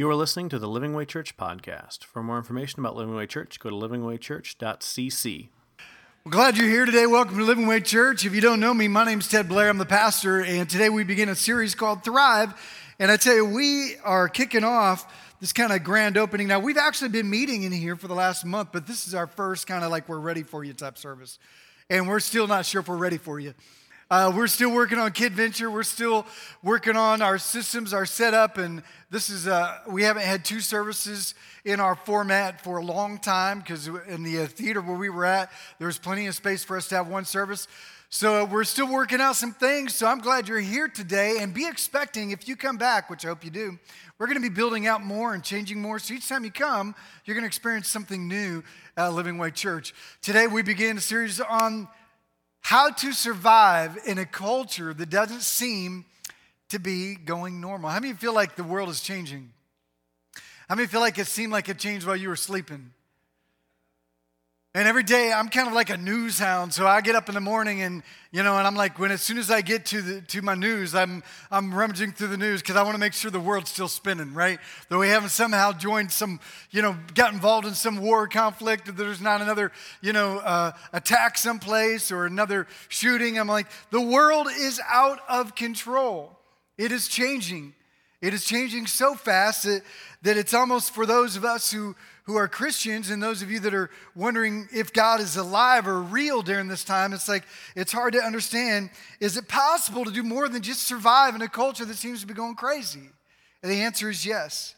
You are listening to the Living Way Church podcast. For more information about Living Way Church, go to livingwaychurch.cc. Well, glad you're here today. Welcome to Living Way Church. If you don't know me, my name's Ted Blair. I'm the pastor, and today we begin a series called Thrive. And I tell you, we are kicking off this kind of grand opening. Now, we've actually been meeting in here for the last month, but this is our first kind of like we're ready for you type service. And we're still not sure if we're ready for you. Uh, we're still working on Kid Venture. We're still working on our systems, our setup, and this is uh, we haven't had two services in our format for a long time because in the uh, theater where we were at, there was plenty of space for us to have one service. So uh, we're still working out some things. So I'm glad you're here today, and be expecting if you come back, which I hope you do. We're going to be building out more and changing more. So each time you come, you're going to experience something new at Living Way Church. Today we begin a series on how to survive in a culture that doesn't seem to be going normal. How many feel like the world is changing? How many feel like it seemed like it changed while you were sleeping? And every day I'm kind of like a news hound. So I get up in the morning and, you know, and I'm like, when as soon as I get to the to my news, I'm I'm rummaging through the news because I want to make sure the world's still spinning, right? That we haven't somehow joined some, you know, got involved in some war conflict, that there's not another, you know, uh, attack someplace or another shooting. I'm like, the world is out of control. It is changing. It is changing so fast that, that it's almost for those of us who who are Christians and those of you that are wondering if God is alive or real during this time, it's like it's hard to understand. Is it possible to do more than just survive in a culture that seems to be going crazy? And the answer is yes.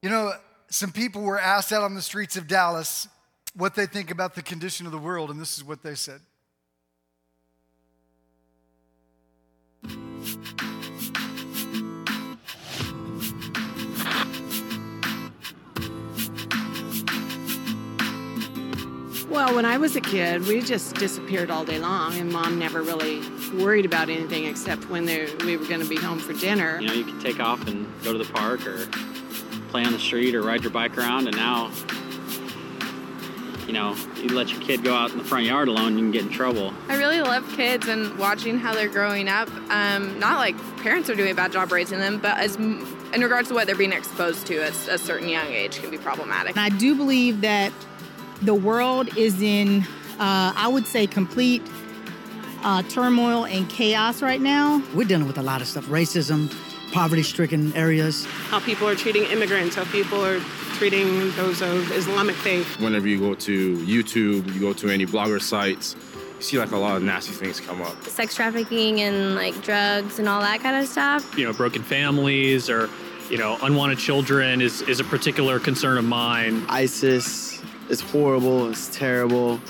You know, some people were asked out on the streets of Dallas what they think about the condition of the world, and this is what they said. Well, when I was a kid, we just disappeared all day long, and mom never really worried about anything except when they, we were going to be home for dinner. You know, you could take off and go to the park or play on the street or ride your bike around, and now, you know, you let your kid go out in the front yard alone, you can get in trouble. I really love kids and watching how they're growing up. Um, not like parents are doing a bad job raising them, but as in regards to what they're being exposed to at a certain young age can be problematic. And I do believe that the world is in, uh, I would say, complete uh, turmoil and chaos right now. We're dealing with a lot of stuff racism, poverty stricken areas. How people are treating immigrants, how people are treating those of Islamic faith. Whenever you go to YouTube, you go to any blogger sites, you see like a lot of nasty things come up. Sex trafficking and like drugs and all that kind of stuff. You know, broken families or, you know, unwanted children is, is a particular concern of mine. ISIS, it's horrible, it's terrible.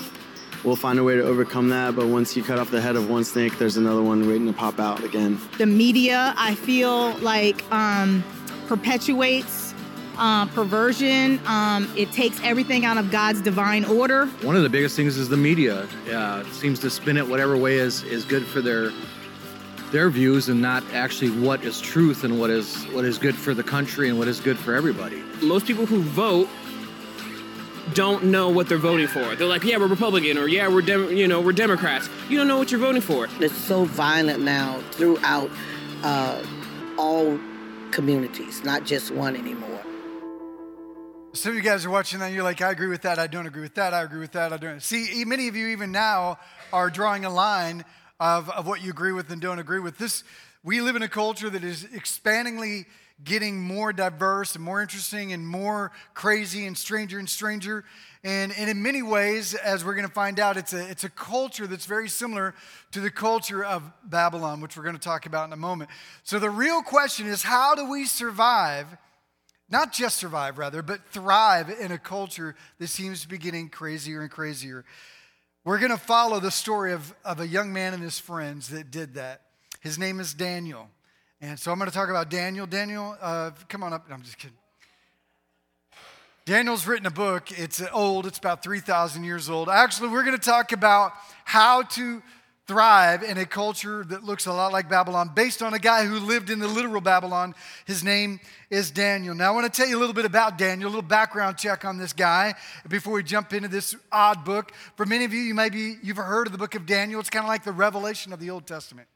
We'll find a way to overcome that, but once you cut off the head of one snake, there's another one waiting to pop out again. The media, I feel like, um, perpetuates uh, perversion. Um, it takes everything out of God's divine order. One of the biggest things is the media. Uh, seems to spin it whatever way is, is good for their their views and not actually what is truth and what is what is good for the country and what is good for everybody. Most people who vote don't know what they're voting for. They're like, yeah, we're Republican, or yeah, we're Dem- you know we're Democrats. You don't know what you're voting for. It's so violent now throughout uh, all communities, not just one anymore. Some of you guys are watching that, you're like, I agree with that, I don't agree with that, I agree with that, I don't. See, many of you even now are drawing a line of, of what you agree with and don't agree with. This, we live in a culture that is expandingly getting more diverse and more interesting and more crazy and stranger and stranger. And, and in many ways, as we're going to find out, it's a, it's a culture that's very similar to the culture of Babylon, which we're going to talk about in a moment. So the real question is how do we survive? Not just survive, rather, but thrive in a culture that seems to be getting crazier and crazier. We're going to follow the story of, of a young man and his friends that did that. His name is Daniel. And so I'm going to talk about Daniel. Daniel, uh, come on up. No, I'm just kidding. Daniel's written a book. It's old, it's about 3,000 years old. Actually, we're going to talk about how to thrive in a culture that looks a lot like Babylon, based on a guy who lived in the literal Babylon. His name is Daniel. Now, I want to tell you a little bit about Daniel, a little background check on this guy before we jump into this odd book. For many of you, you maybe you've heard of the book of Daniel. It's kind of like the revelation of the Old Testament.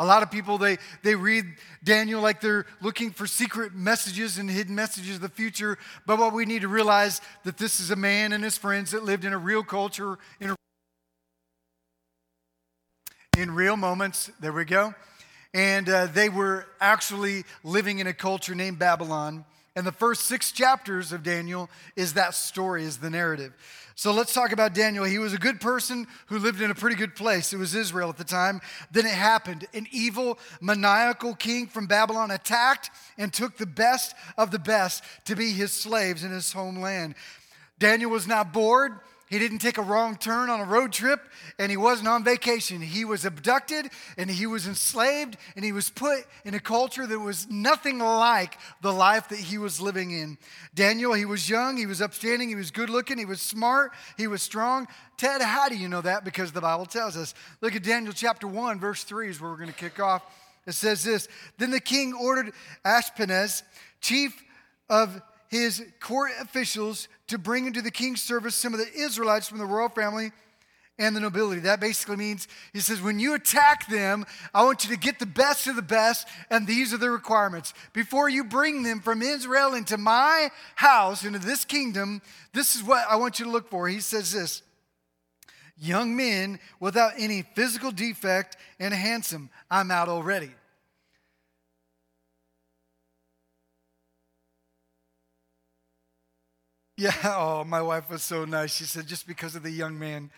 A lot of people, they, they read Daniel like they're looking for secret messages and hidden messages of the future. But what we need to realize that this is a man and his friends that lived in a real culture, in, a, in real moments. There we go. And uh, they were actually living in a culture named Babylon. And the first six chapters of Daniel is that story, is the narrative. So let's talk about Daniel. He was a good person who lived in a pretty good place. It was Israel at the time. Then it happened. An evil, maniacal king from Babylon attacked and took the best of the best to be his slaves in his homeland. Daniel was not bored. He didn't take a wrong turn on a road trip and he wasn't on vacation. He was abducted and he was enslaved and he was put in a culture that was nothing like the life that he was living in. Daniel, he was young, he was upstanding, he was good looking, he was smart, he was strong. Ted, how do you know that? Because the Bible tells us. Look at Daniel chapter 1, verse 3 is where we're going to kick off. It says this Then the king ordered Ashpenaz, chief of his court officials to bring into the king's service some of the Israelites from the royal family and the nobility. That basically means, he says, when you attack them, I want you to get the best of the best, and these are the requirements. Before you bring them from Israel into my house, into this kingdom, this is what I want you to look for. He says this young men without any physical defect and handsome. I'm out already. Yeah, oh, my wife was so nice. She said, just because of the young man.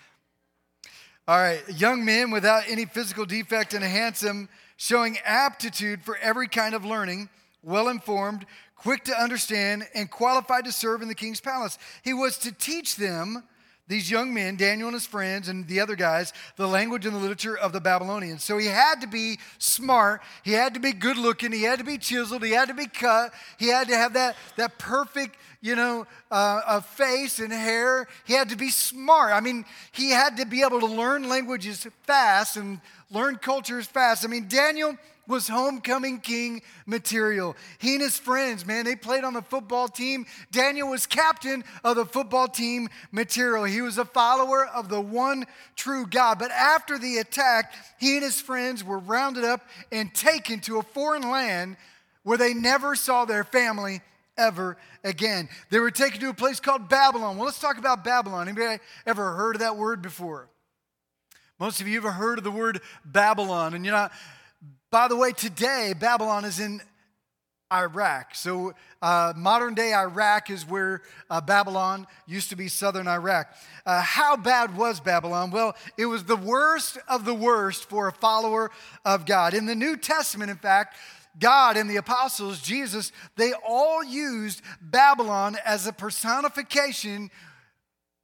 All right, young men without any physical defect and handsome, showing aptitude for every kind of learning, well informed, quick to understand, and qualified to serve in the king's palace. He was to teach them these young men, Daniel and his friends and the other guys, the language and the literature of the Babylonians. So he had to be smart, he had to be good looking, he had to be chiseled, he had to be cut, he had to have that, that perfect, you know, uh, face and hair. He had to be smart. I mean, he had to be able to learn languages fast and learn cultures fast. I mean, Daniel was homecoming king material. He and his friends, man, they played on the football team. Daniel was captain of the football team material. He was a follower of the one true God. But after the attack, he and his friends were rounded up and taken to a foreign land where they never saw their family ever again. They were taken to a place called Babylon. Well, let's talk about Babylon. Anybody ever heard of that word before? Most of you have heard of the word Babylon, and you're not by the way, today, Babylon is in Iraq. So, uh, modern day Iraq is where uh, Babylon used to be southern Iraq. Uh, how bad was Babylon? Well, it was the worst of the worst for a follower of God. In the New Testament, in fact, God and the apostles, Jesus, they all used Babylon as a personification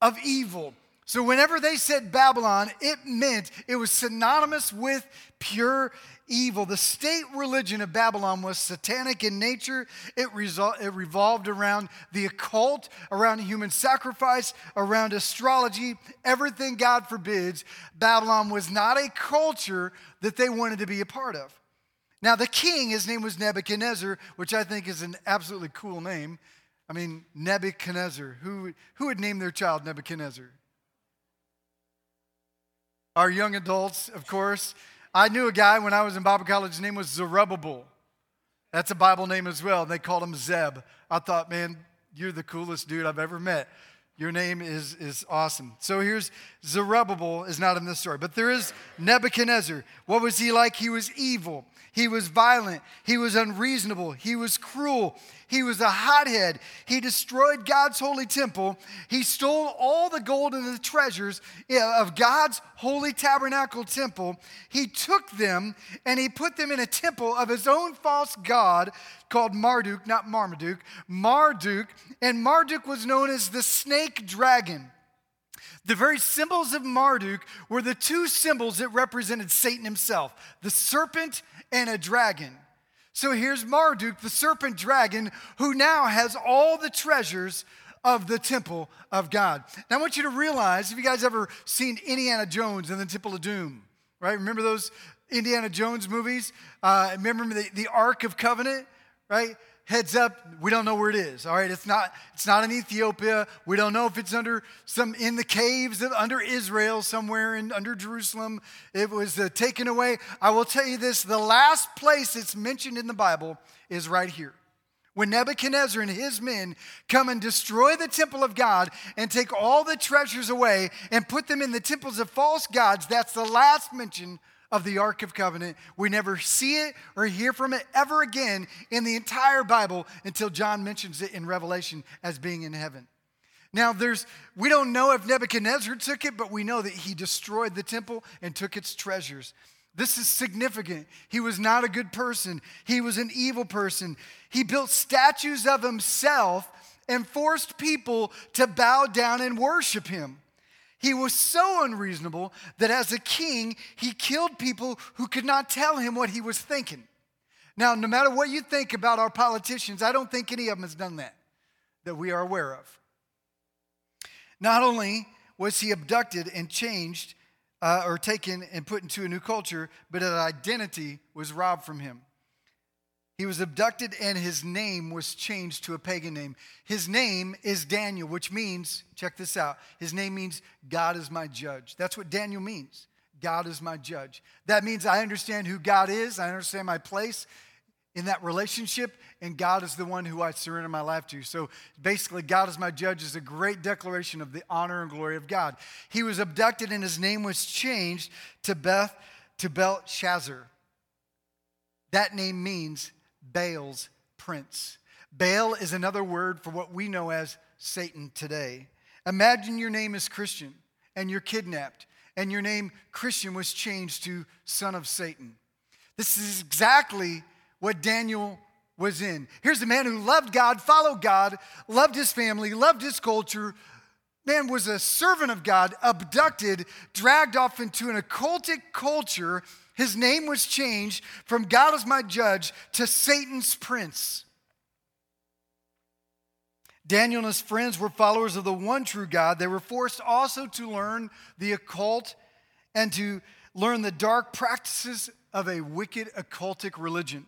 of evil. So, whenever they said Babylon, it meant it was synonymous with pure evil. The state religion of Babylon was satanic in nature. It, resol- it revolved around the occult, around human sacrifice, around astrology, everything God forbids. Babylon was not a culture that they wanted to be a part of. Now, the king, his name was Nebuchadnezzar, which I think is an absolutely cool name. I mean, Nebuchadnezzar. Who, who would name their child Nebuchadnezzar? Our young adults, of course. I knew a guy when I was in Bible college, his name was Zerubbabel. That's a Bible name as well. And They called him Zeb. I thought, man, you're the coolest dude I've ever met. Your name is, is awesome. So here's Zerubbabel is not in this story, but there is Nebuchadnezzar. What was he like? He was evil. He was violent. He was unreasonable. He was cruel. He was a hothead. He destroyed God's holy temple. He stole all the gold and the treasures of God's holy tabernacle temple. He took them and he put them in a temple of his own false god called Marduk, not Marmaduke, Marduk. And Marduk was known as the snake dragon. The very symbols of Marduk were the two symbols that represented Satan himself the serpent and a dragon. So here's Marduk, the serpent dragon, who now has all the treasures of the temple of God. Now I want you to realize if you guys ever seen Indiana Jones and the Temple of Doom, right? Remember those Indiana Jones movies? Uh, remember the, the Ark of Covenant, right? heads up, we don't know where it is. All right, it's not it's not in Ethiopia. We don't know if it's under some in the caves of, under Israel somewhere in under Jerusalem. It was uh, taken away. I will tell you this: the last place it's mentioned in the Bible is right here. When Nebuchadnezzar and his men come and destroy the temple of God and take all the treasures away and put them in the temples of false gods, that's the last mention of the Ark of Covenant. We never see it or hear from it ever again in the entire Bible until John mentions it in Revelation as being in heaven. Now, there's, we don't know if Nebuchadnezzar took it, but we know that he destroyed the temple and took its treasures. This is significant. He was not a good person, he was an evil person. He built statues of himself and forced people to bow down and worship him. He was so unreasonable that as a king, he killed people who could not tell him what he was thinking. Now, no matter what you think about our politicians, I don't think any of them has done that, that we are aware of. Not only was he abducted and changed uh, or taken and put into a new culture, but his identity was robbed from him. He was abducted and his name was changed to a pagan name. His name is Daniel, which means, check this out, his name means God is my judge. That's what Daniel means. God is my judge. That means I understand who God is, I understand my place in that relationship, and God is the one who I surrender my life to. So basically, God is my judge is a great declaration of the honor and glory of God. He was abducted and his name was changed to Beth to Belshazzar. That name means Baal's prince. Baal is another word for what we know as Satan today. Imagine your name is Christian and you're kidnapped, and your name Christian was changed to son of Satan. This is exactly what Daniel was in. Here's a man who loved God, followed God, loved his family, loved his culture, man was a servant of God, abducted, dragged off into an occultic culture his name was changed from God is my judge to Satan's prince. Daniel and his friends were followers of the one true God. They were forced also to learn the occult and to learn the dark practices of a wicked occultic religion.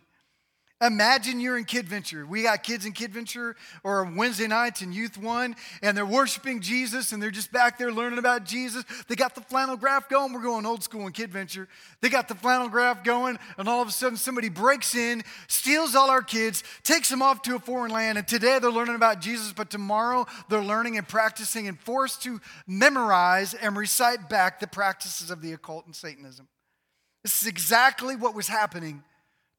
Imagine you're in Kid Venture. We got kids in Kid Venture or Wednesday nights in Youth One, and they're worshiping Jesus and they're just back there learning about Jesus. They got the flannel graph going. We're going old school in Kid Venture. They got the flannel graph going, and all of a sudden somebody breaks in, steals all our kids, takes them off to a foreign land, and today they're learning about Jesus, but tomorrow they're learning and practicing and forced to memorize and recite back the practices of the occult and Satanism. This is exactly what was happening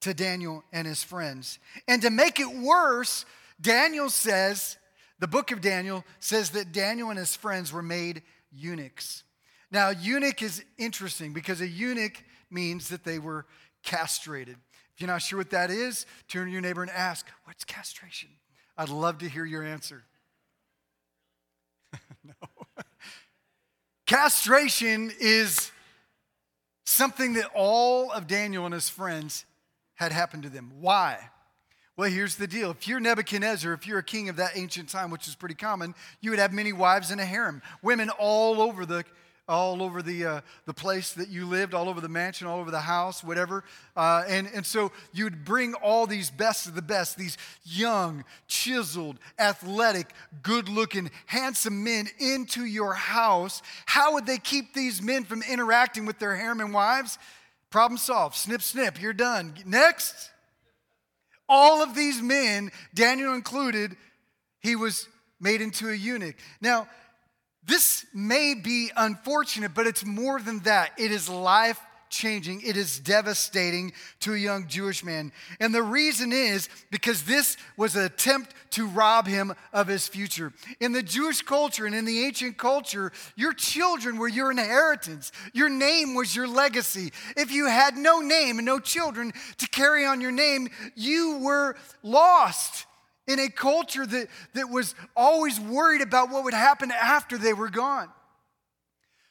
to Daniel and his friends. And to make it worse, Daniel says, the book of Daniel says that Daniel and his friends were made eunuchs. Now, eunuch is interesting because a eunuch means that they were castrated. If you're not sure what that is, turn to your neighbor and ask, What's castration? I'd love to hear your answer. no. castration is something that all of Daniel and his friends had happened to them. Why? Well, here's the deal. If you're Nebuchadnezzar, if you're a king of that ancient time, which is pretty common, you would have many wives and a harem, women all over the all over the, uh, the place that you lived, all over the mansion, all over the house, whatever. Uh, and, and so you'd bring all these best of the best, these young, chiseled, athletic, good looking, handsome men into your house. How would they keep these men from interacting with their harem and wives? Problem solved. Snip, snip, you're done. Next. All of these men, Daniel included, he was made into a eunuch. Now, this may be unfortunate, but it's more than that. It is life changing, it is devastating to a young Jewish man. And the reason is because this was an attempt to rob him of his future. In the Jewish culture and in the ancient culture, your children were your inheritance, your name was your legacy. If you had no name and no children to carry on your name, you were lost in a culture that, that was always worried about what would happen after they were gone.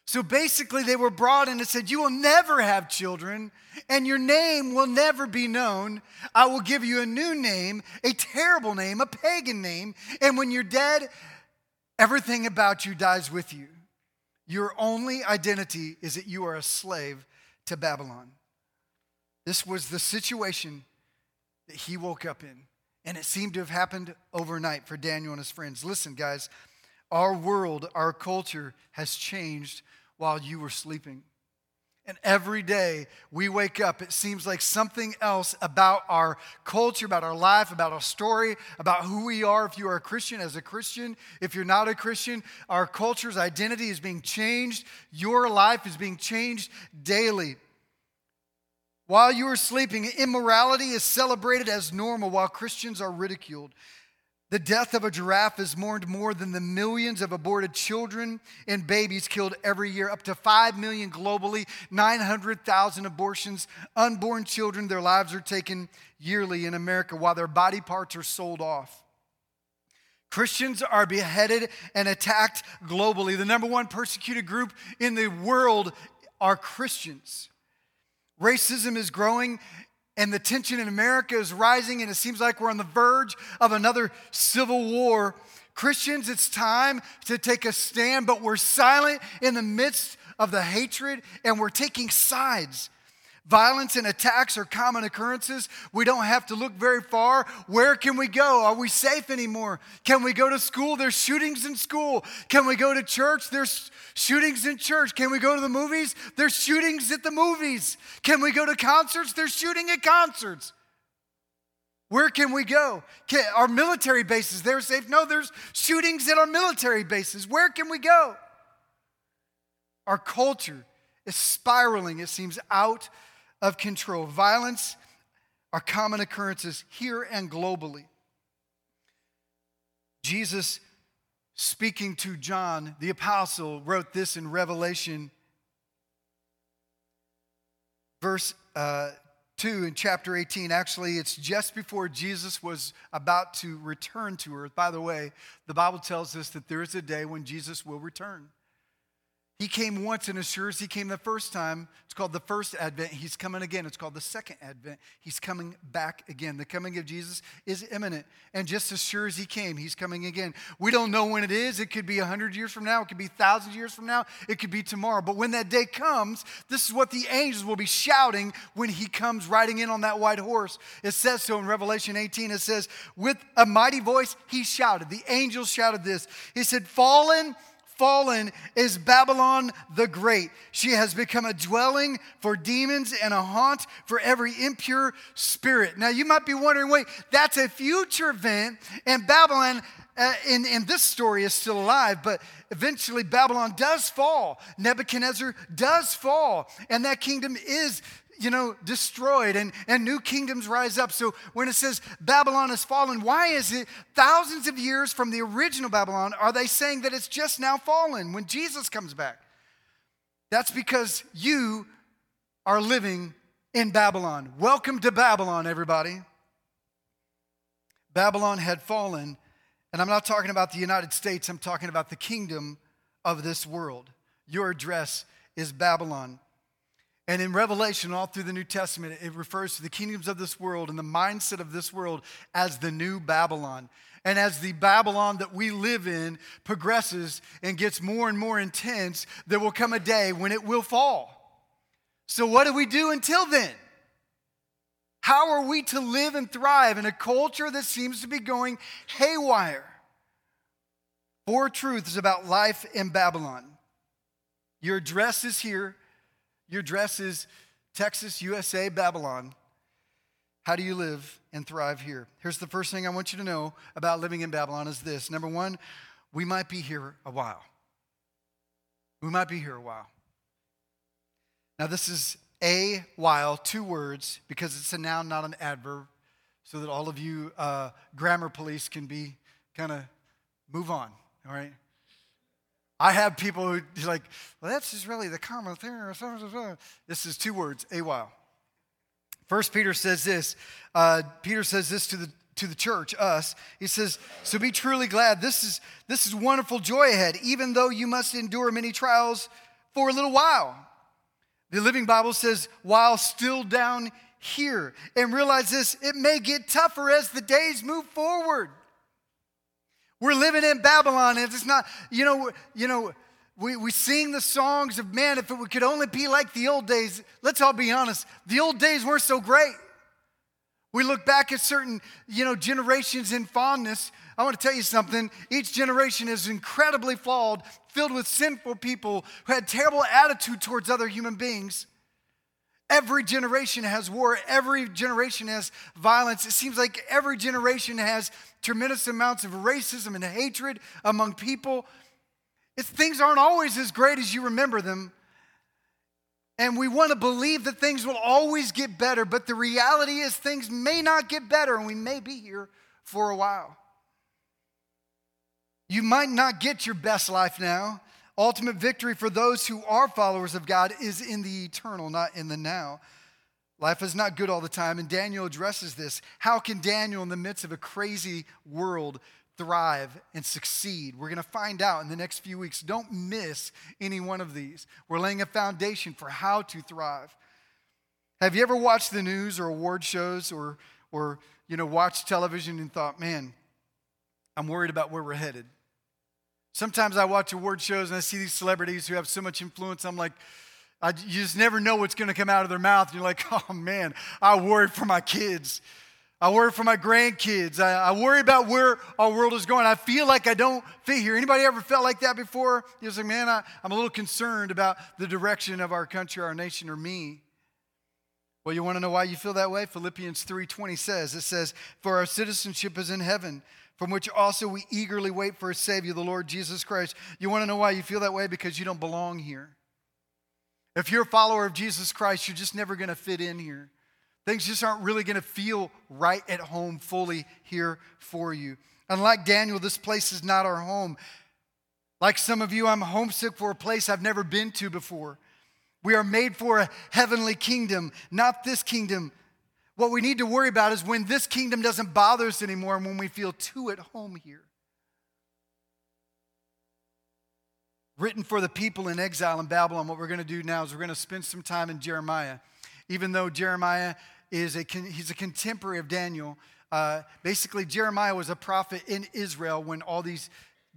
So basically, they were brought in and said, You will never have children, and your name will never be known. I will give you a new name, a terrible name, a pagan name, and when you're dead, everything about you dies with you. Your only identity is that you are a slave to Babylon. This was the situation that he woke up in. And it seemed to have happened overnight for Daniel and his friends. Listen, guys, our world, our culture has changed while you were sleeping. And every day we wake up, it seems like something else about our culture, about our life, about our story, about who we are. If you are a Christian, as a Christian, if you're not a Christian, our culture's identity is being changed. Your life is being changed daily. While you are sleeping, immorality is celebrated as normal while Christians are ridiculed. The death of a giraffe is mourned more than the millions of aborted children and babies killed every year, up to 5 million globally, 900,000 abortions. Unborn children, their lives are taken yearly in America while their body parts are sold off. Christians are beheaded and attacked globally. The number one persecuted group in the world are Christians. Racism is growing and the tension in America is rising, and it seems like we're on the verge of another civil war. Christians, it's time to take a stand, but we're silent in the midst of the hatred, and we're taking sides. Violence and attacks are common occurrences. We don't have to look very far. Where can we go? Are we safe anymore? Can we go to school? There's shootings in school. Can we go to church? There's shootings in church. Can we go to the movies? There's shootings at the movies. Can we go to concerts? There's shooting at concerts. Where can we go? Can, our military bases, they're safe. No, there's shootings at our military bases. Where can we go? Our culture is spiraling, it seems, out of control. Violence are common occurrences here and globally. Jesus, speaking to John, the apostle, wrote this in Revelation, verse uh, 2 in chapter 18. Actually, it's just before Jesus was about to return to earth. By the way, the Bible tells us that there is a day when Jesus will return. He came once and as sure as he came the first time. It's called the first advent. He's coming again. It's called the second advent. He's coming back again. The coming of Jesus is imminent. And just as sure as he came, he's coming again. We don't know when it is. It could be 100 years from now. It could be 1,000 years from now. It could be tomorrow. But when that day comes, this is what the angels will be shouting when he comes riding in on that white horse. It says so in Revelation 18. It says, with a mighty voice, he shouted. The angels shouted this. He said, Fallen fallen is Babylon the Great. She has become a dwelling for demons and a haunt for every impure spirit. Now, you might be wondering wait, that's a future event, and Babylon. Uh, in, in this story is still alive, but eventually Babylon does fall. Nebuchadnezzar does fall, and that kingdom is you know, destroyed and, and new kingdoms rise up. So when it says Babylon has fallen, why is it thousands of years from the original Babylon are they saying that it's just now fallen when Jesus comes back? That's because you are living in Babylon. Welcome to Babylon, everybody. Babylon had fallen, and I'm not talking about the United States, I'm talking about the kingdom of this world. Your address is Babylon. And in Revelation, all through the New Testament, it refers to the kingdoms of this world and the mindset of this world as the new Babylon. And as the Babylon that we live in progresses and gets more and more intense, there will come a day when it will fall. So, what do we do until then? How are we to live and thrive in a culture that seems to be going haywire? Four truths about life in Babylon. Your address is here. Your address is Texas, USA, Babylon. How do you live and thrive here? Here's the first thing I want you to know about living in Babylon is this. Number 1, we might be here a while. We might be here a while. Now this is a while, two words, because it's a noun, not an adverb, so that all of you uh, grammar police can be kind of move on, all right? I have people who like, well, that's just really the common thing. This is two words, a while. First Peter says this. Uh, Peter says this to the to the church, us. He says, "So be truly glad. This is this is wonderful joy ahead, even though you must endure many trials for a little while." The Living Bible says, "While still down here," and realize this: it may get tougher as the days move forward. We're living in Babylon, and it's not, you know, you know, we, we sing the songs of man, if it could only be like the old days. Let's all be honest, the old days weren't so great. We look back at certain, you know, generations in fondness. I want to tell you something. Each generation is incredibly flawed, filled with sinful people who had terrible attitude towards other human beings. Every generation has war. Every generation has violence. It seems like every generation has tremendous amounts of racism and hatred among people. It's, things aren't always as great as you remember them. And we want to believe that things will always get better, but the reality is things may not get better, and we may be here for a while. You might not get your best life now. Ultimate victory for those who are followers of God is in the eternal, not in the now. Life is not good all the time, and Daniel addresses this. How can Daniel, in the midst of a crazy world, thrive and succeed? We're going to find out in the next few weeks. Don't miss any one of these. We're laying a foundation for how to thrive. Have you ever watched the news or award shows or, or you know, watched television and thought, man, I'm worried about where we're headed? Sometimes I watch award shows and I see these celebrities who have so much influence. I'm like, I, you just never know what's going to come out of their mouth. You're like, oh man, I worry for my kids. I worry for my grandkids. I, I, worry about where our world is going. I feel like I don't fit here. Anybody ever felt like that before? You're like, man, I, I'm a little concerned about the direction of our country, our nation, or me. Well, you want to know why you feel that way? Philippians 3:20 says, it says, "For our citizenship is in heaven, from which also we eagerly wait for a Savior, the Lord Jesus Christ." You want to know why you feel that way? Because you don't belong here. If you're a follower of Jesus Christ, you're just never going to fit in here. Things just aren't really going to feel right at home fully here for you. Unlike Daniel, this place is not our home. Like some of you, I'm homesick for a place I've never been to before. We are made for a heavenly kingdom, not this kingdom. What we need to worry about is when this kingdom doesn't bother us anymore and when we feel too at home here. Written for the people in exile in Babylon, what we're going to do now is we're going to spend some time in Jeremiah. Even though Jeremiah is a, he's a contemporary of Daniel. Uh, basically, Jeremiah was a prophet in Israel when all these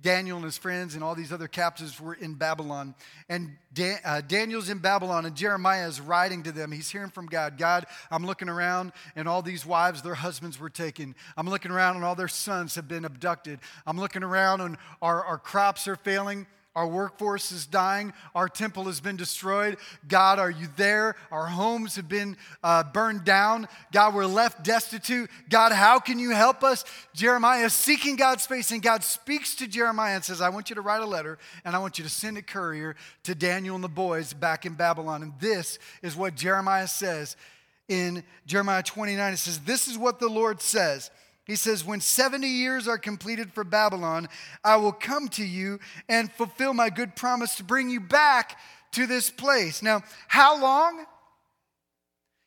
Daniel and his friends and all these other captives were in Babylon. And Dan, uh, Daniel's in Babylon, and Jeremiah is writing to them. He's hearing from God God, I'm looking around, and all these wives, their husbands were taken. I'm looking around, and all their sons have been abducted. I'm looking around, and our, our crops are failing. Our workforce is dying. Our temple has been destroyed. God, are you there? Our homes have been uh, burned down. God, we're left destitute. God, how can you help us? Jeremiah is seeking God's face, and God speaks to Jeremiah and says, I want you to write a letter, and I want you to send a courier to Daniel and the boys back in Babylon. And this is what Jeremiah says in Jeremiah 29. It says, This is what the Lord says. He says, When 70 years are completed for Babylon, I will come to you and fulfill my good promise to bring you back to this place. Now, how long?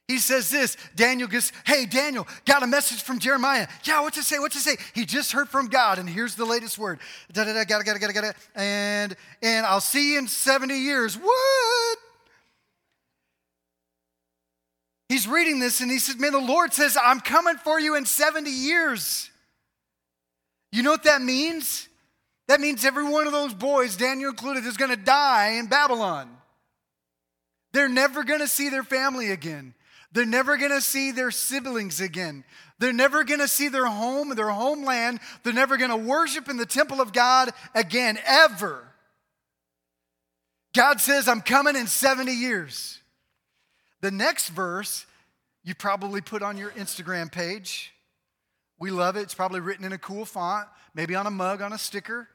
He says this. Daniel goes, Hey, Daniel, got a message from Jeremiah. Yeah, what to say? What to say? He just heard from God, and here's the latest word. Da da da, gotta, gotta, gotta, gotta. And, and I'll see you in 70 years. What? He's reading this and he says, Man, the Lord says, I'm coming for you in 70 years. You know what that means? That means every one of those boys, Daniel included, is going to die in Babylon. They're never going to see their family again. They're never going to see their siblings again. They're never going to see their home, their homeland. They're never going to worship in the temple of God again, ever. God says, I'm coming in 70 years. The next verse you probably put on your Instagram page. We love it. It's probably written in a cool font, maybe on a mug, on a sticker.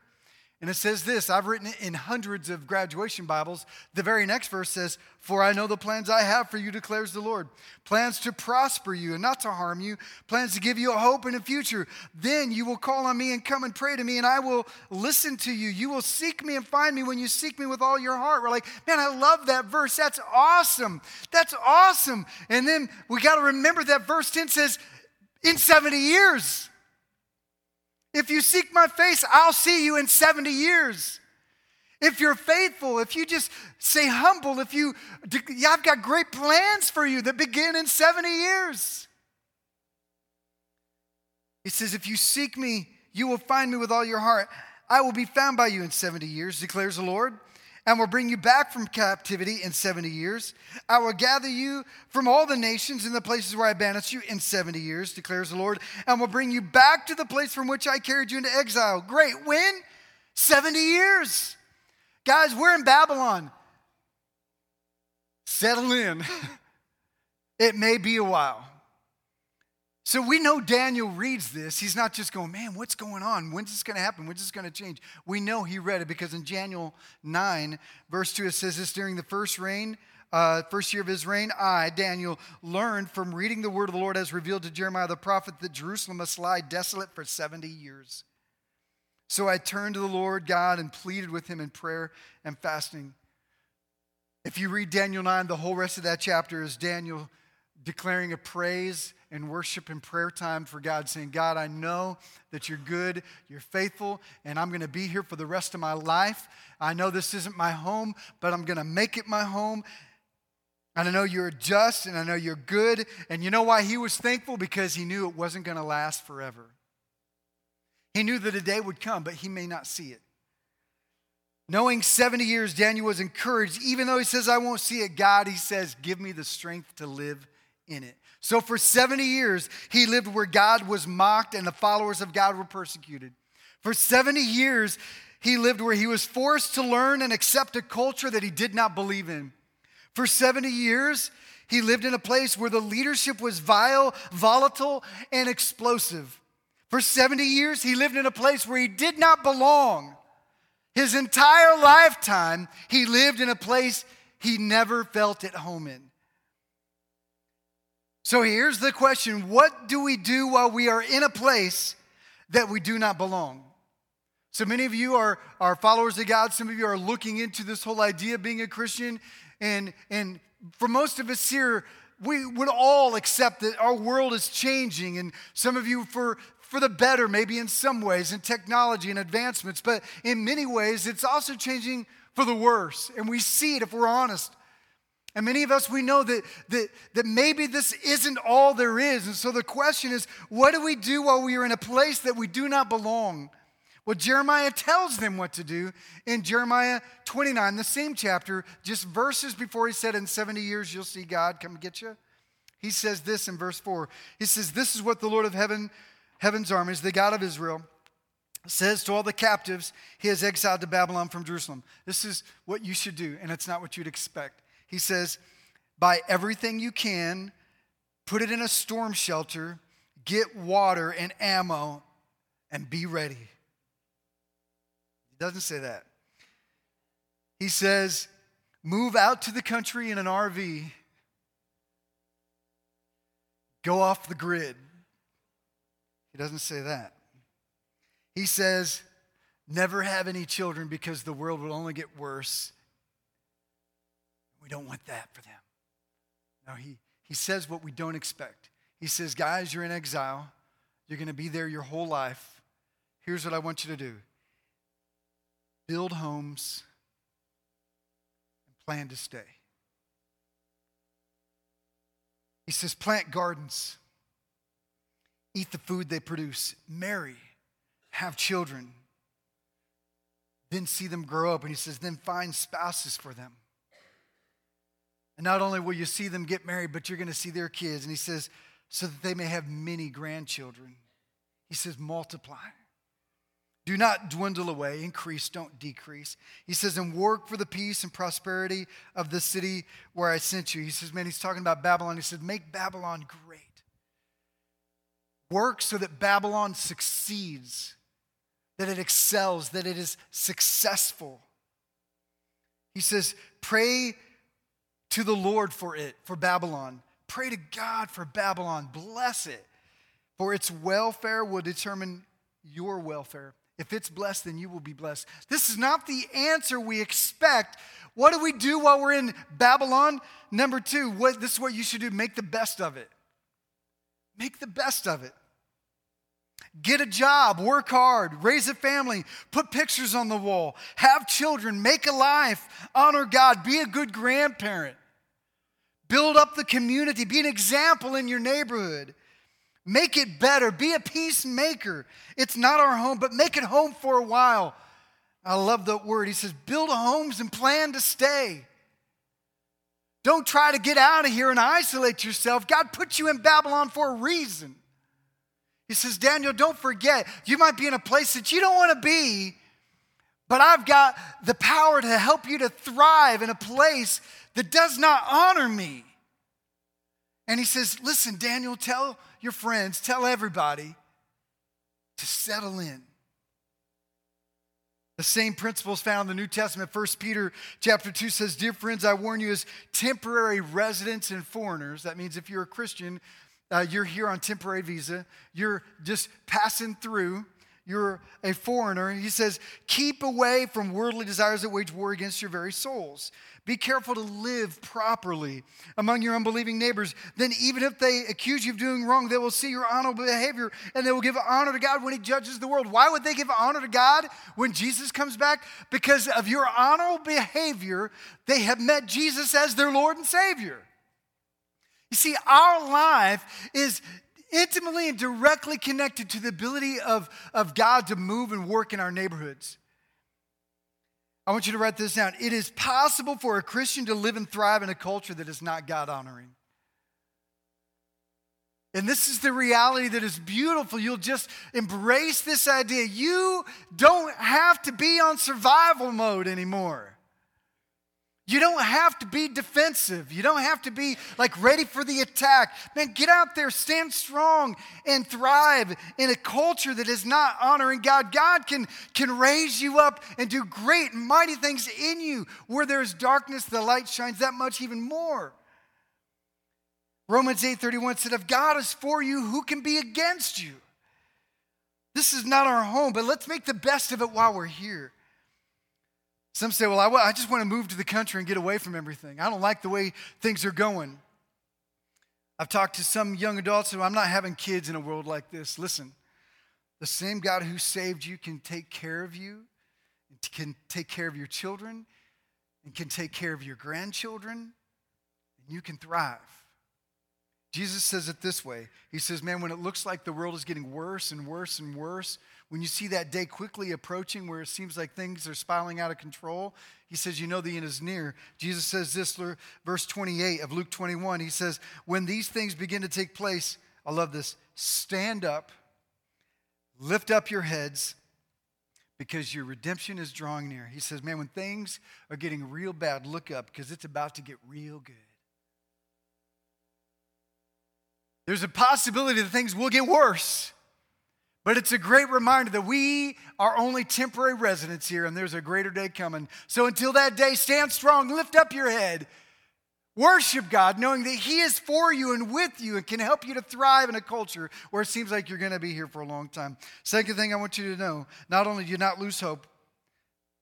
And it says this I've written it in hundreds of graduation Bibles. The very next verse says, For I know the plans I have for you, declares the Lord. Plans to prosper you and not to harm you, plans to give you a hope and a future. Then you will call on me and come and pray to me, and I will listen to you. You will seek me and find me when you seek me with all your heart. We're like, man, I love that verse. That's awesome. That's awesome. And then we got to remember that verse 10 says, In 70 years. If you seek my face, I'll see you in 70 years. If you're faithful, if you just say humble, if you, yeah, I've got great plans for you that begin in 70 years. He says, if you seek me, you will find me with all your heart. I will be found by you in 70 years, declares the Lord. And will bring you back from captivity in 70 years. I will gather you from all the nations in the places where I banished you in 70 years, declares the Lord, and will bring you back to the place from which I carried you into exile. Great. When? 70 years. Guys, we're in Babylon. Settle in. it may be a while. So we know Daniel reads this. He's not just going, man, what's going on? When's this going to happen? When's this going to change? We know he read it because in Daniel 9, verse 2, it says this during the first reign, uh, first year of his reign, I, Daniel, learned from reading the word of the Lord as revealed to Jeremiah the prophet that Jerusalem must lie desolate for 70 years. So I turned to the Lord God and pleaded with him in prayer and fasting. If you read Daniel 9, the whole rest of that chapter is Daniel declaring a praise and worship and prayer time for God, saying, God, I know that you're good, you're faithful, and I'm going to be here for the rest of my life. I know this isn't my home, but I'm going to make it my home. And I know you're just and I know you're good. And you know why he was thankful? Because he knew it wasn't going to last forever. He knew that a day would come, but he may not see it. Knowing 70 years, Daniel was encouraged. Even though he says, I won't see it, God, he says, give me the strength to live in it. So for 70 years, he lived where God was mocked and the followers of God were persecuted. For 70 years, he lived where he was forced to learn and accept a culture that he did not believe in. For 70 years, he lived in a place where the leadership was vile, volatile, and explosive. For 70 years, he lived in a place where he did not belong. His entire lifetime, he lived in a place he never felt at home in. So here's the question What do we do while we are in a place that we do not belong? So many of you are, are followers of God. Some of you are looking into this whole idea of being a Christian. And, and for most of us here, we would all accept that our world is changing. And some of you, for, for the better, maybe in some ways, in technology and advancements. But in many ways, it's also changing for the worse. And we see it if we're honest. And many of us, we know that, that, that maybe this isn't all there is. And so the question is, what do we do while we are in a place that we do not belong? Well, Jeremiah tells them what to do in Jeremiah 29, the same chapter, just verses before he said, In 70 years you'll see God come get you. He says this in verse 4. He says, This is what the Lord of heaven, heaven's armies, the God of Israel, says to all the captives he has exiled to Babylon from Jerusalem. This is what you should do, and it's not what you'd expect. He says, Buy everything you can, put it in a storm shelter, get water and ammo, and be ready. He doesn't say that. He says, Move out to the country in an RV, go off the grid. He doesn't say that. He says, Never have any children because the world will only get worse don't want that for them. No, he, he says what we don't expect. He says, Guys, you're in exile. You're going to be there your whole life. Here's what I want you to do build homes and plan to stay. He says, Plant gardens, eat the food they produce, marry, have children, then see them grow up. And he says, Then find spouses for them. And not only will you see them get married, but you're going to see their kids. And he says, so that they may have many grandchildren. He says, multiply. Do not dwindle away, increase, don't decrease. He says, and work for the peace and prosperity of the city where I sent you. He says, man, he's talking about Babylon. He said, make Babylon great. Work so that Babylon succeeds, that it excels, that it is successful. He says, pray to the Lord for it, for Babylon. Pray to God for Babylon. Bless it. For its welfare will determine your welfare. If it's blessed, then you will be blessed. This is not the answer we expect. What do we do while we're in Babylon? Number two, what, this is what you should do make the best of it. Make the best of it. Get a job, work hard, raise a family, put pictures on the wall, have children, make a life, honor God, be a good grandparent. Build up the community. Be an example in your neighborhood. Make it better. Be a peacemaker. It's not our home, but make it home for a while. I love that word. He says, build homes and plan to stay. Don't try to get out of here and isolate yourself. God put you in Babylon for a reason. He says, Daniel, don't forget, you might be in a place that you don't want to be, but I've got the power to help you to thrive in a place that does not honor me. And he says, Listen, Daniel, tell your friends, tell everybody to settle in. The same principles found in the New Testament. 1 Peter chapter 2 says, Dear friends, I warn you as temporary residents and foreigners. That means if you're a Christian, uh, you're here on temporary visa, you're just passing through, you're a foreigner. He says, Keep away from worldly desires that wage war against your very souls. Be careful to live properly among your unbelieving neighbors. Then, even if they accuse you of doing wrong, they will see your honorable behavior and they will give honor to God when He judges the world. Why would they give honor to God when Jesus comes back? Because of your honorable behavior, they have met Jesus as their Lord and Savior. You see, our life is intimately and directly connected to the ability of, of God to move and work in our neighborhoods. I want you to write this down. It is possible for a Christian to live and thrive in a culture that is not God honoring. And this is the reality that is beautiful. You'll just embrace this idea. You don't have to be on survival mode anymore. You don't have to be defensive. You don't have to be like ready for the attack. Man, get out there, stand strong, and thrive in a culture that is not honoring God. God can, can raise you up and do great, mighty things in you. Where there's darkness, the light shines that much even more. Romans 8:31 said, If God is for you, who can be against you? This is not our home, but let's make the best of it while we're here. Some say, well, I, I just want to move to the country and get away from everything. I don't like the way things are going. I've talked to some young adults who I'm not having kids in a world like this. Listen, the same God who saved you can take care of you, can take care of your children, and can take care of your grandchildren, and you can thrive. Jesus says it this way He says, Man, when it looks like the world is getting worse and worse and worse, when you see that day quickly approaching where it seems like things are spiraling out of control, He says, You know the end is near. Jesus says this, verse 28 of Luke 21. He says, When these things begin to take place, I love this, stand up, lift up your heads, because your redemption is drawing near. He says, Man, when things are getting real bad, look up because it's about to get real good. There's a possibility that things will get worse. But it's a great reminder that we are only temporary residents here and there's a greater day coming. So until that day, stand strong, lift up your head, worship God, knowing that He is for you and with you and can help you to thrive in a culture where it seems like you're going to be here for a long time. Second thing I want you to know not only do you not lose hope,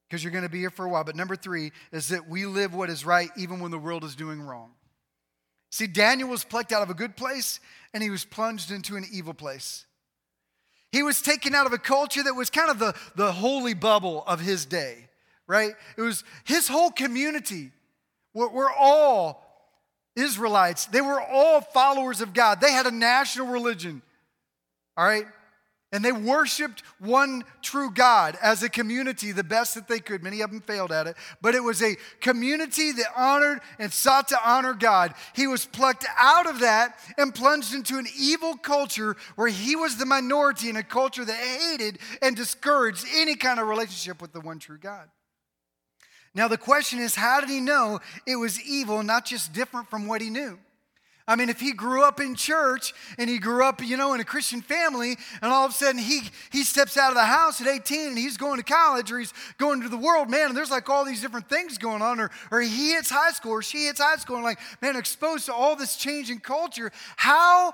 because you're going to be here for a while, but number three is that we live what is right even when the world is doing wrong. See, Daniel was plucked out of a good place and he was plunged into an evil place. He was taken out of a culture that was kind of the, the holy bubble of his day, right? It was his whole community were, were all Israelites. They were all followers of God. They had a national religion, all right? And they worshiped one true God as a community the best that they could. Many of them failed at it, but it was a community that honored and sought to honor God. He was plucked out of that and plunged into an evil culture where he was the minority in a culture that hated and discouraged any kind of relationship with the one true God. Now, the question is how did he know it was evil, not just different from what he knew? I mean, if he grew up in church and he grew up, you know, in a Christian family, and all of a sudden he, he steps out of the house at 18 and he's going to college or he's going to the world, man, and there's like all these different things going on, or, or he hits high school or she hits high school, and like, man, exposed to all this changing culture, how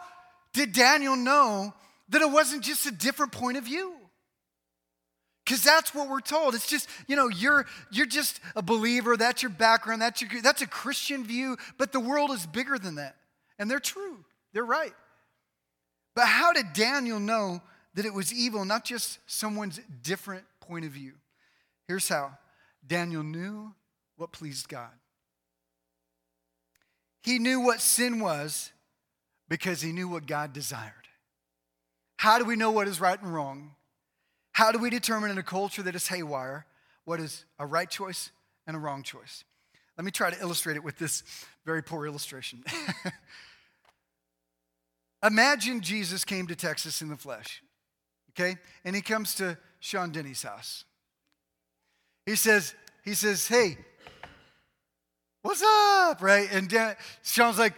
did Daniel know that it wasn't just a different point of view? Because that's what we're told. It's just, you know, you're, you're just a believer, that's your background, that's, your, that's a Christian view, but the world is bigger than that. And they're true, they're right. But how did Daniel know that it was evil, not just someone's different point of view? Here's how Daniel knew what pleased God. He knew what sin was because he knew what God desired. How do we know what is right and wrong? How do we determine in a culture that is haywire what is a right choice and a wrong choice. Let me try to illustrate it with this very poor illustration. Imagine Jesus came to Texas in the flesh, okay? And he comes to Sean Denny's house. He says, he says, hey, what's up, right? And Dan, Sean's like,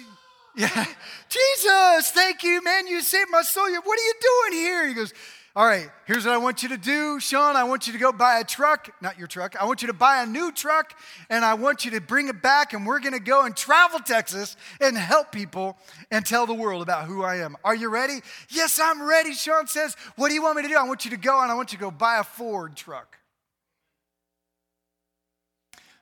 yeah, Jesus, thank you, man. You saved my soul. What are you doing here? He goes, all right, here's what I want you to do, Sean. I want you to go buy a truck, not your truck. I want you to buy a new truck and I want you to bring it back and we're going to go and travel Texas and help people and tell the world about who I am. Are you ready? Yes, I'm ready. Sean says, What do you want me to do? I want you to go and I want you to go buy a Ford truck.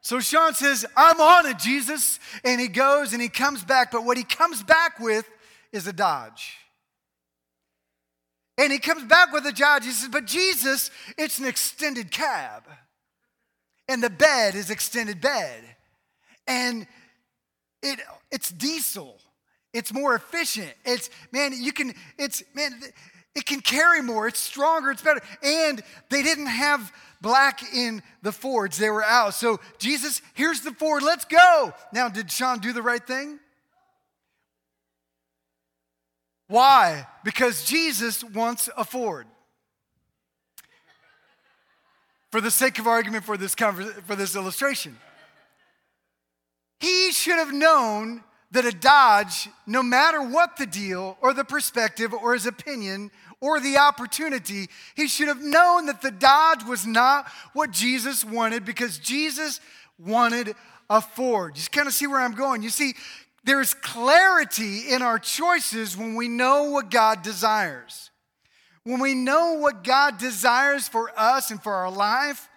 So Sean says, I'm on it, Jesus. And he goes and he comes back, but what he comes back with is a Dodge. And he comes back with a Dodge. He says, But Jesus, it's an extended cab. And the bed is extended bed. And it, it's diesel. It's more efficient. It's, man, you can, it's, man, it can carry more. It's stronger. It's better. And they didn't have black in the Fords. They were out. So, Jesus, here's the Ford. Let's go. Now, did Sean do the right thing? Why? Because Jesus wants a Ford. For the sake of argument for this, for this illustration, he should have known that a Dodge, no matter what the deal or the perspective or his opinion or the opportunity, he should have known that the Dodge was not what Jesus wanted because Jesus wanted a Ford. You kind of see where I'm going. You see, there's clarity in our choices when we know what God desires. When we know what God desires for us and for our life,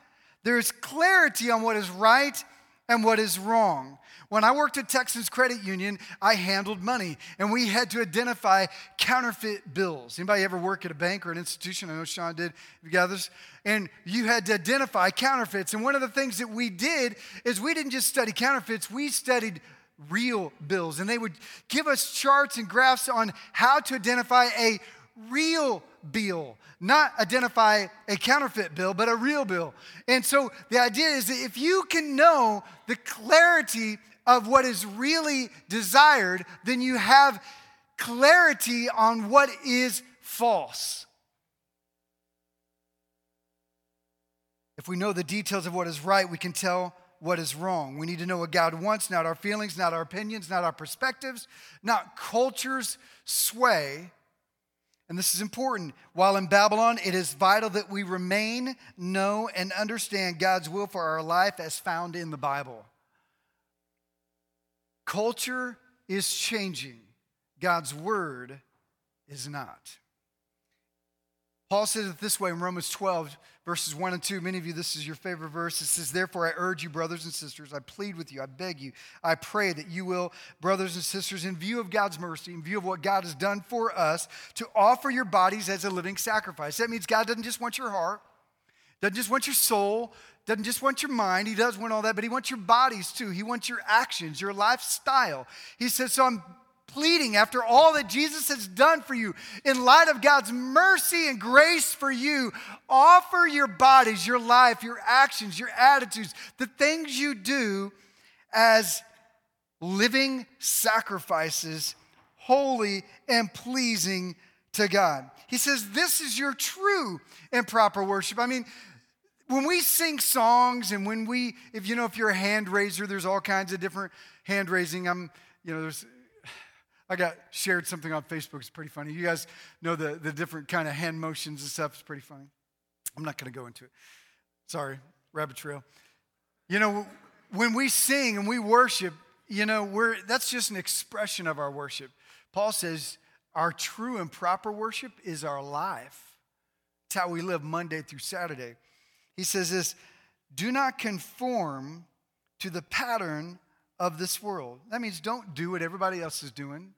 there's clarity on what is right and what is wrong. When I worked at Texas Credit Union, I handled money and we had to identify counterfeit bills. Anybody ever work at a bank or an institution? I know Sean did, you got this. And you had to identify counterfeits. And one of the things that we did is we didn't just study counterfeits, we studied real bills. And they would give us charts and graphs on how to identify a real bill, not identify a counterfeit bill, but a real bill. And so the idea is that if you can know the clarity of what is really desired, then you have clarity on what is false. If we know the details of what is right, we can tell what is wrong. We need to know what God wants, not our feelings, not our opinions, not our perspectives, not culture's sway. And this is important. While in Babylon, it is vital that we remain, know, and understand God's will for our life as found in the Bible. Culture is changing, God's word is not. Paul says it this way in Romans 12, verses 1 and 2. Many of you, this is your favorite verse. It says, Therefore, I urge you, brothers and sisters, I plead with you, I beg you, I pray that you will, brothers and sisters, in view of God's mercy, in view of what God has done for us, to offer your bodies as a living sacrifice. That means God doesn't just want your heart, doesn't just want your soul, doesn't just want your mind. He does want all that, but He wants your bodies too. He wants your actions, your lifestyle. He says, So I'm pleading after all that Jesus has done for you, in light of God's mercy and grace for you, offer your bodies, your life, your actions, your attitudes, the things you do as living sacrifices, holy and pleasing to God. He says, This is your true and proper worship. I mean, when we sing songs and when we, if you know, if you're a hand raiser, there's all kinds of different hand raising. I'm, you know, there's I got shared something on Facebook. It's pretty funny. You guys know the, the different kind of hand motions and stuff. It's pretty funny. I'm not going to go into it. Sorry, rabbit trail. You know, when we sing and we worship, you know, we're, that's just an expression of our worship. Paul says our true and proper worship is our life. It's how we live Monday through Saturday. He says this do not conform to the pattern of this world. That means don't do what everybody else is doing.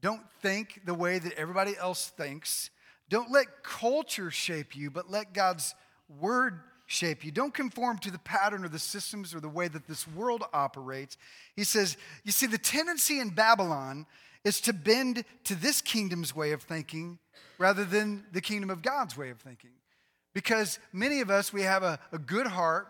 Don't think the way that everybody else thinks. Don't let culture shape you, but let God's word shape you. Don't conform to the pattern or the systems or the way that this world operates. He says, you see, the tendency in Babylon is to bend to this kingdom's way of thinking rather than the kingdom of God's way of thinking. because many of us, we have a, a good heart.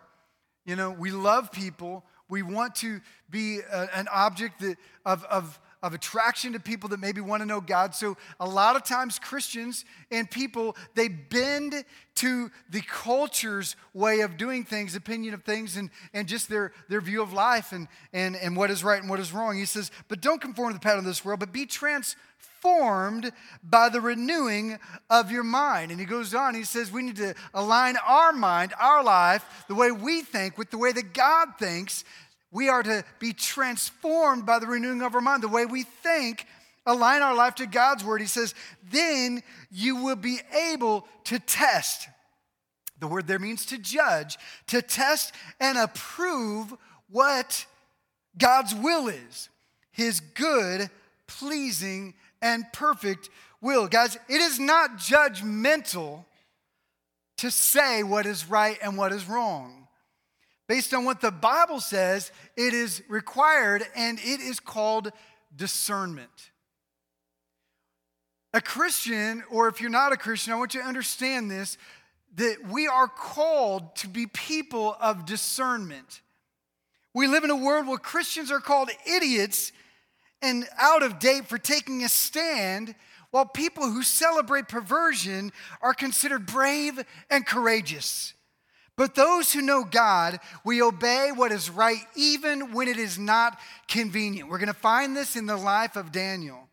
You know, we love people. We want to be a, an object that, of, of, of attraction to people that maybe want to know God. So a lot of times Christians and people, they bend to the culture's way of doing things, opinion of things, and, and just their, their view of life and, and, and what is right and what is wrong. He says, but don't conform to the pattern of this world, but be transformed by the renewing of your mind. And he goes on, he says, we need to align our mind, our life, the way we think with the way that God thinks we are to be transformed by the renewing of our mind, the way we think, align our life to God's word. He says, then you will be able to test. The word there means to judge, to test and approve what God's will is his good, pleasing, and perfect will. Guys, it is not judgmental to say what is right and what is wrong based on what the Bible says, it is required and it is called discernment. A Christian, or if you're not a Christian, I want you to understand this that we are called to be people of discernment. We live in a world where Christians are called idiots and out of date for taking a stand, while people who celebrate perversion are considered brave and courageous. But those who know God, we obey what is right even when it is not convenient. We're going to find this in the life of Daniel.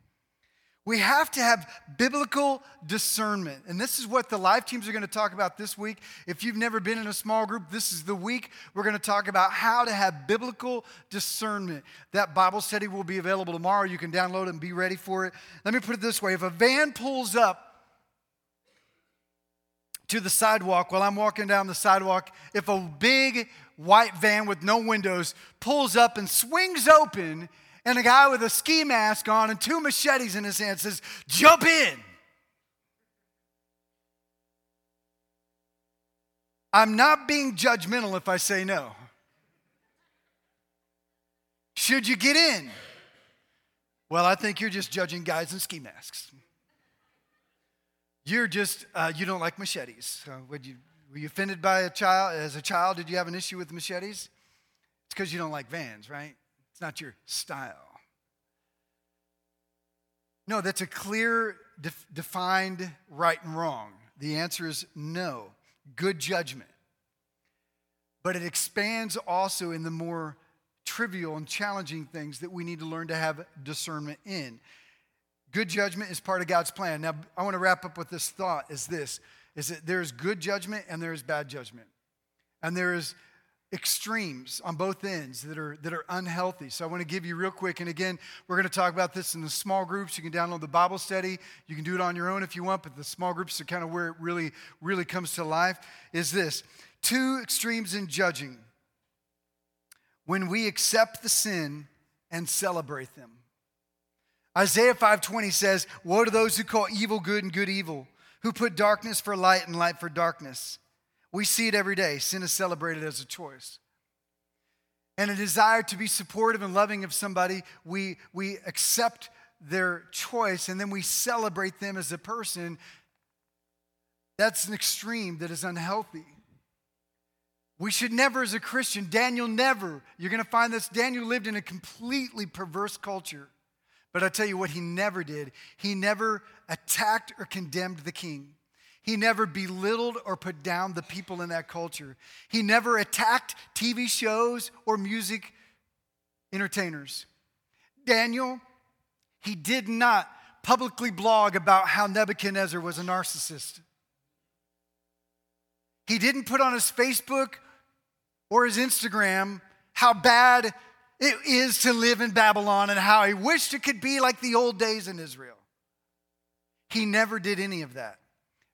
We have to have biblical discernment. And this is what the life teams are going to talk about this week. If you've never been in a small group, this is the week we're going to talk about how to have biblical discernment. That Bible study will be available tomorrow. You can download it and be ready for it. Let me put it this way if a van pulls up to the sidewalk while I'm walking down the sidewalk, if a big white van with no windows pulls up and swings open, and a guy with a ski mask on and two machetes in his hand says, Jump in. I'm not being judgmental if I say no. Should you get in? Well, I think you're just judging guys in ski masks. You're just, uh, you don't like machetes. Would you, were you offended by a child? As a child, did you have an issue with machetes? It's because you don't like vans, right? It's not your style. No, that's a clear, def- defined right and wrong. The answer is no. Good judgment. But it expands also in the more trivial and challenging things that we need to learn to have discernment in. Good judgment is part of God's plan. Now, I want to wrap up with this thought is this is that there's good judgment and there's bad judgment. And there is extremes on both ends that are that are unhealthy. So I want to give you real quick and again, we're going to talk about this in the small groups. You can download the Bible study. You can do it on your own if you want, but the small groups are kind of where it really really comes to life is this. Two extremes in judging. When we accept the sin and celebrate them. Isaiah 5:20 says, "Woe to those who call evil good and good evil, who put darkness for light and light for darkness." We see it every day. Sin is celebrated as a choice. And a desire to be supportive and loving of somebody, we, we accept their choice and then we celebrate them as a person. That's an extreme that is unhealthy. We should never, as a Christian, Daniel never, you're going to find this, Daniel lived in a completely perverse culture. But I tell you what, he never did. He never attacked or condemned the king. He never belittled or put down the people in that culture. He never attacked TV shows or music entertainers. Daniel, he did not publicly blog about how Nebuchadnezzar was a narcissist. He didn't put on his Facebook or his Instagram how bad it is to live in Babylon and how he wished it could be like the old days in Israel. He never did any of that,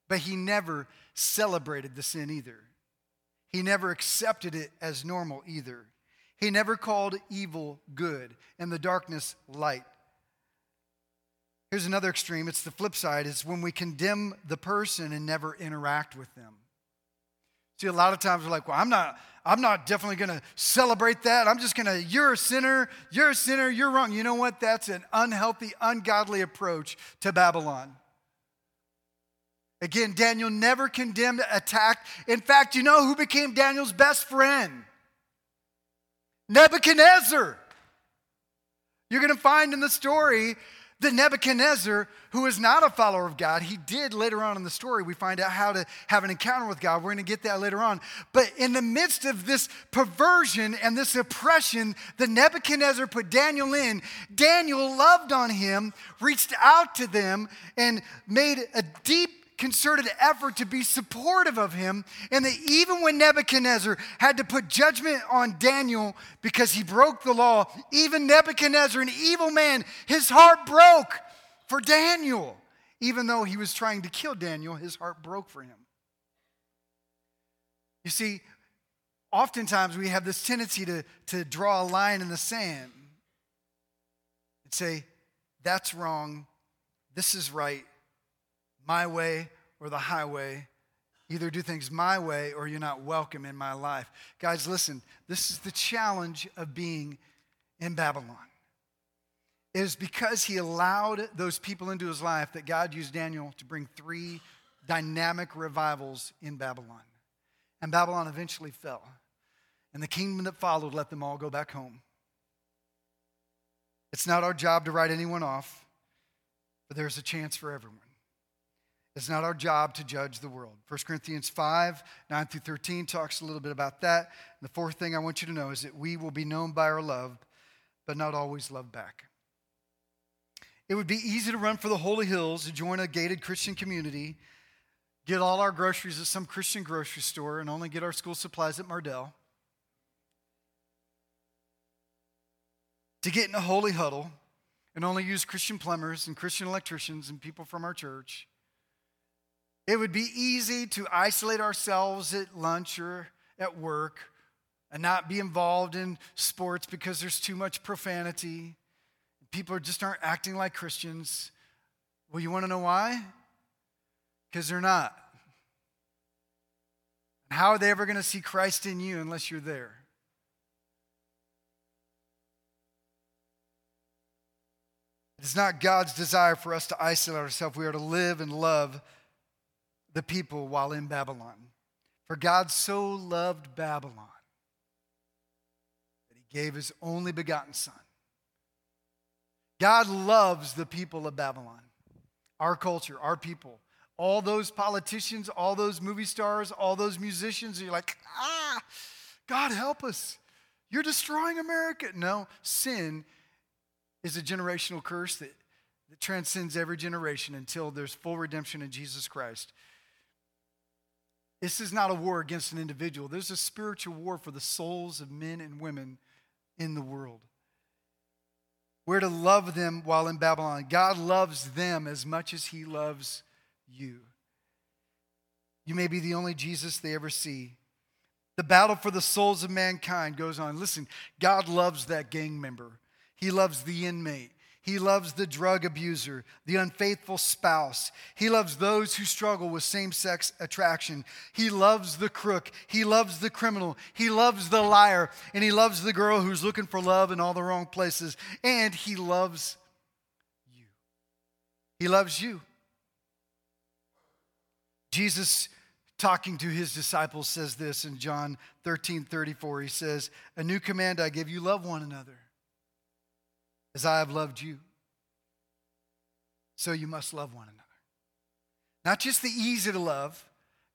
but he never celebrated the sin either. He never accepted it as normal either. He never called evil good and the darkness light. Here's another extreme. It's the flip side. It's when we condemn the person and never interact with them. See, a lot of times we're like, well, I'm not, I'm not definitely to celebrate that. I'm just to, you're a sinner, you're a sinner, you're wrong. You know what? That's an unhealthy, ungodly approach to Babylon. Again, Daniel never condemned, attacked. In fact, you know who became Daniel's best friend? Nebuchadnezzar. You're going to find in the story that Nebuchadnezzar, who is not a follower of God, he did later on in the story, we find out how to have an encounter with God. We're going to get that later on. But in the midst of this perversion and this oppression that Nebuchadnezzar put Daniel in, Daniel loved on him, reached out to them, and made a deep concerted effort to be supportive of him, and that even when Nebuchadnezzar had to put judgment on Daniel because he broke the law, even Nebuchadnezzar, an evil man, his heart broke for Daniel. Even though he was trying to kill Daniel, his heart broke for him. You see, oftentimes we have this tendency to, to draw a line in the sand and say, that's wrong, this is right, my way or the highway. Either do things my way or you're not welcome in my life. Guys, listen, this is the challenge of being in Babylon. It is because he allowed those people into his life that God used Daniel to bring three dynamic revivals in Babylon. And Babylon eventually fell. And the kingdom that followed let them all go back home. It's not our job to write anyone off, but there's a chance for everyone. It's not our job to judge the world. 1 Corinthians 5, 9 through 13 talks a little bit about that. And the fourth thing I want you to know is that we will be known by our love, but not always loved back. It would be easy to run for the holy hills to join a gated Christian community, get all our groceries at some Christian grocery store, and only get our school supplies at Mardel. To get in a holy huddle and only use Christian plumbers and Christian electricians and people from our church it would be easy to isolate ourselves at lunch or at work and not be involved in sports because there's too much profanity. People just aren't acting like Christians. Well, you want to know why? Because they're not. How are they ever going to see Christ in you unless you're there? It's not God's desire for us to isolate ourselves. We are to live and love the people while in Babylon. For God so loved Babylon that he gave his only begotten Son. God loves the people of Babylon, our culture, our people. All those politicians, all those movie stars, all those musicians, you're like, ah, God help us. You're destroying America. No, sin is a generational curse that, that transcends every generation until there's full redemption in Jesus Christ. This is not a war against an individual. There's a spiritual war for the souls of men and women in the world. We're to love them while in Babylon. God loves them as much as He loves you. You may be the only Jesus they ever see. The battle for the souls of mankind goes on. Listen, God loves that gang member, He loves the inmate, he loves the drug abuser, the unfaithful spouse. He loves those who struggle with same sex attraction. He loves the crook. He loves the criminal. He loves the liar. And he loves the girl who's looking for love in all the wrong places. And he loves you. He loves you. Jesus, talking to his disciples, says this in John 13 34. He says, A new command I give you love one another as I have loved you. So you must love one another. Not just the easy to love,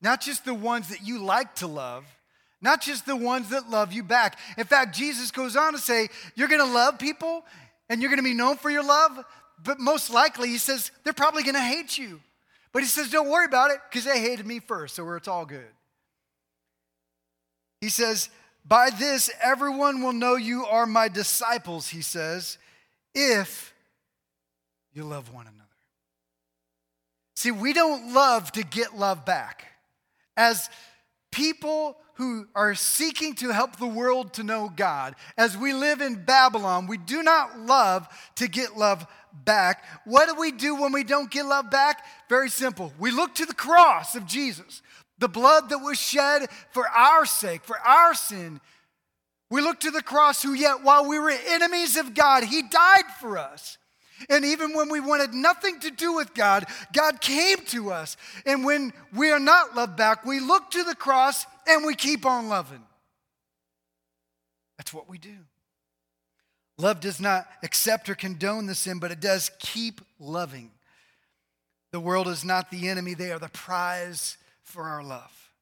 not just the ones that you like to love, not just the ones that love you back. In fact, Jesus goes on to say, You're to love people and you're to be known for your love, but most likely, he says, they're probably to hate you. But he says, Don't worry about it because they hated me first, so it's all good. He says, By this, everyone will know you are my disciples, he says, if you love one another. See, we don't love to get love back. As people who are seeking to help the world to know God, as we live in Babylon, we do not love to get love back. What do we do when we don't get love back? Very simple. We look to the cross of Jesus, the blood that was shed for our sake, for our sin we look to the cross, who yet while we were enemies of God, he died for us. And even when we wanted nothing to do with God, God came to us. And when we are not loved back, we look to the cross and we keep on loving. That's what we do. Love does not accept or condone the sin, but it does keep loving. The world is not the enemy, they are the prize for our love.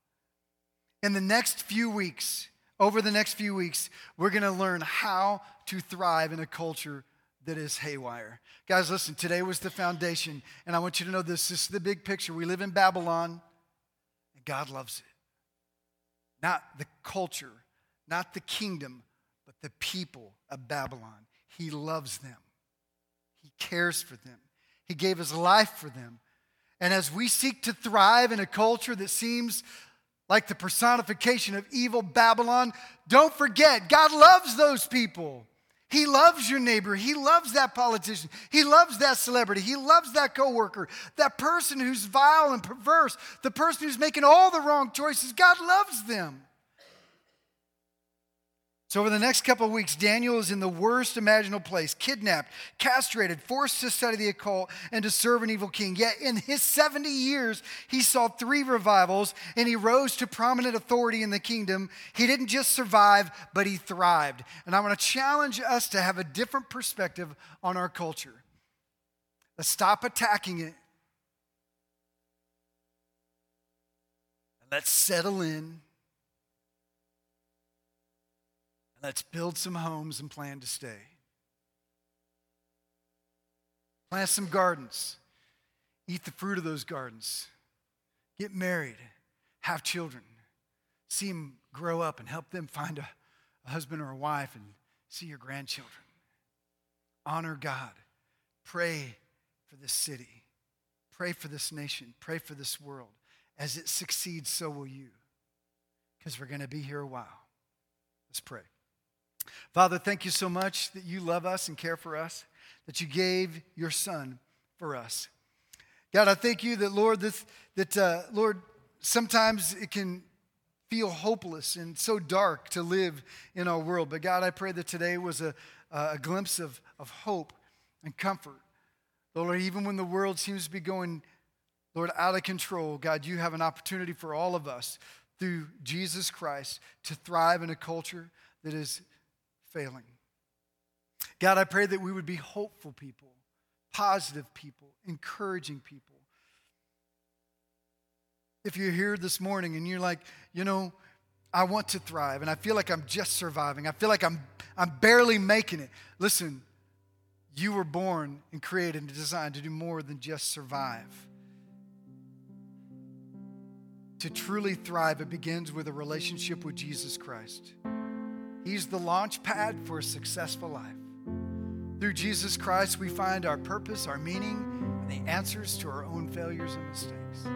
In the next few weeks, over the next few weeks, we're going to learn how to thrive in a culture that is haywire. Guys, listen, today was the foundation, and I want you to know this. This is the big picture. We live in Babylon, and God loves it. Not the culture, not the kingdom, but the people of Babylon. He loves them, He cares for them, He gave His life for them. And as we seek to thrive in a culture that seems like the personification of evil Babylon, don't forget, God loves those people. He loves your neighbor. He loves that politician. He loves that celebrity. He loves that coworker. That person who's vile and perverse, the person who's making all the wrong choices. God loves them. So, over the next couple of weeks, Daniel is in the worst imaginable place kidnapped, castrated, forced to study the occult, and to serve an evil king. Yet, in his 70 years, he saw three revivals and he rose to prominent authority in the kingdom. He didn't just survive, but he thrived. And I want to challenge us to have a different perspective on our culture. Let's stop attacking it. Let's settle in Let's build some homes and plan to stay. Plant some gardens. Eat the fruit of those gardens. Get married. Have children. See them grow up and help them find a, a husband or a wife and see your grandchildren. Honor God. Pray for this city. Pray for this nation. Pray for this world. As it succeeds, so will you. Because we're going to be here a while. Let's pray. Father, thank you so much that you love us and care for us, that you gave your son for us. God, I thank you that, Lord, this, that, uh, Lord, sometimes it can feel hopeless and so dark to live in our world. But God, I pray that today was a, a glimpse of, of hope and comfort. Lord, even when the world seems to be going, Lord, out of control, God, you have an opportunity for all of us through Jesus Christ to thrive in a culture that is failing. God, I pray that we would be hopeful people, positive people, encouraging people. If you're here this morning and you're like, you know, I want to thrive and I feel like I'm just surviving, I feel like I'm, I'm barely making it. Listen, you were born and created and designed to do more than just survive. To truly thrive, it begins with a relationship with Jesus Christ. He's the launch pad for a successful life. Through Jesus Christ, we find our purpose, our meaning, and the answers to our own failures and mistakes.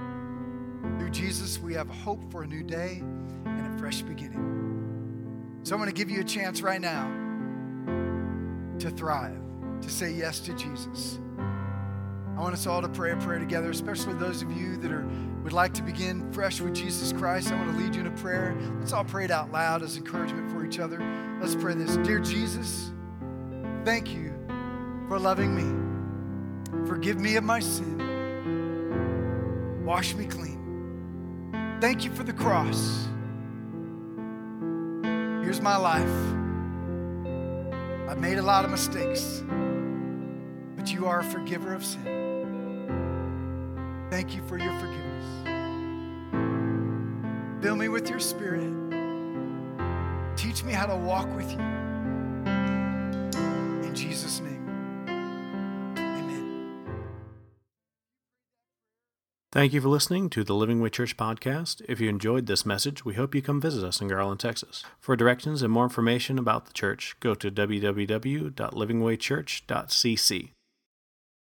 Through Jesus, we have hope for a new day and a fresh beginning. So I'm going to give you a chance right now to thrive, to say yes to Jesus. I want us all to pray a prayer together, especially those of you that are would like to begin fresh with Jesus Christ, I want to lead you in a prayer. Let's all pray it out loud as encouragement for each other. Let's pray this. Dear Jesus, thank you for loving me. Forgive me of my sin. Wash me clean. Thank you for the cross. Here's my life. I've made a lot of mistakes, but you are a forgiver of sin. Thank you for your forgiveness. Fill me with your spirit. Teach me how to walk with you. In Jesus' name. Amen. Thank you for listening to the Living Way Church podcast. If you enjoyed this message, we hope you come visit us in Garland, Texas. For directions and more information about the church, go to www.livingwaychurch.cc.